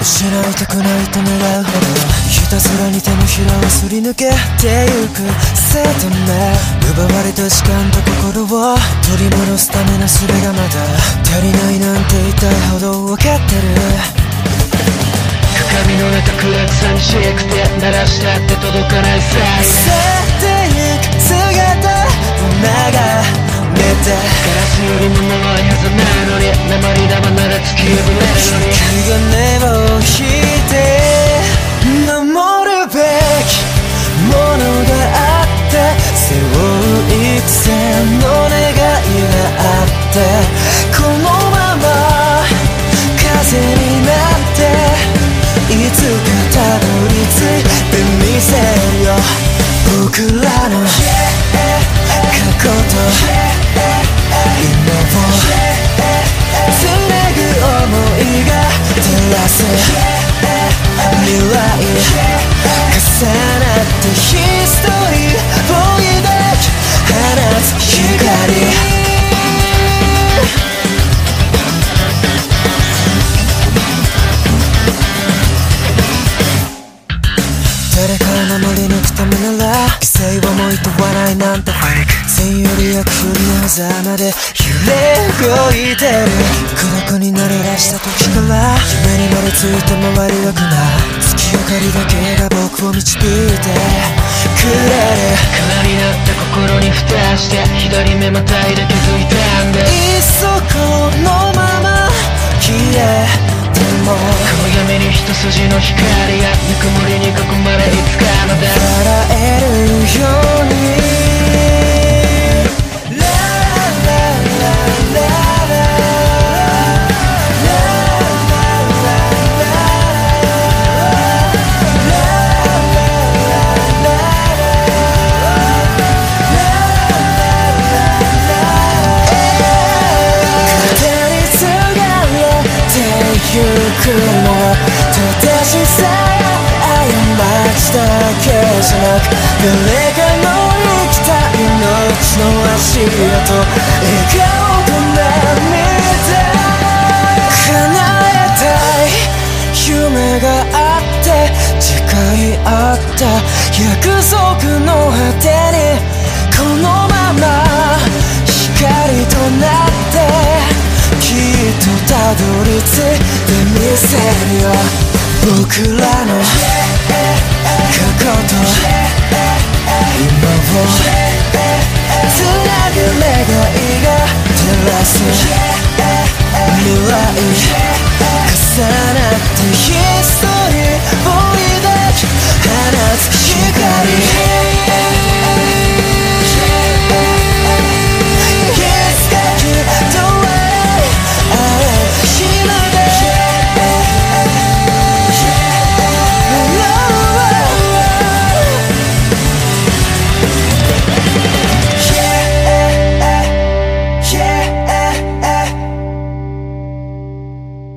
失いたくないと願うほどひたすらに手のひらをすり抜けてゆく生と目奪われた時間と心を取り戻すための術がまだ足りないなんて言いほど分かってる鏡の中暗く寂しくて鳴らしたって届かないサが守り抜くためなら犠牲をもいと笑いなんてフェイク千より役振りの狭間で揺れ動いてる。孤独になりだした時から夢にまでついて回りよくな月明かりだけが僕を導いてくれる。空になった心に蓋して左目またいで気づいたんで。いっそこのまま消えても。暗闇に一筋の光がぬくもりに囲まれいつ笑えるようにラララララ語り継がれてゆくけじゃなく誰かの生きた命の足跡笑顔と涙叶えたい夢があって誓い合った約束の果てにこのまま光となってきっとたどり着いてみせるよ僕らのつなぐ願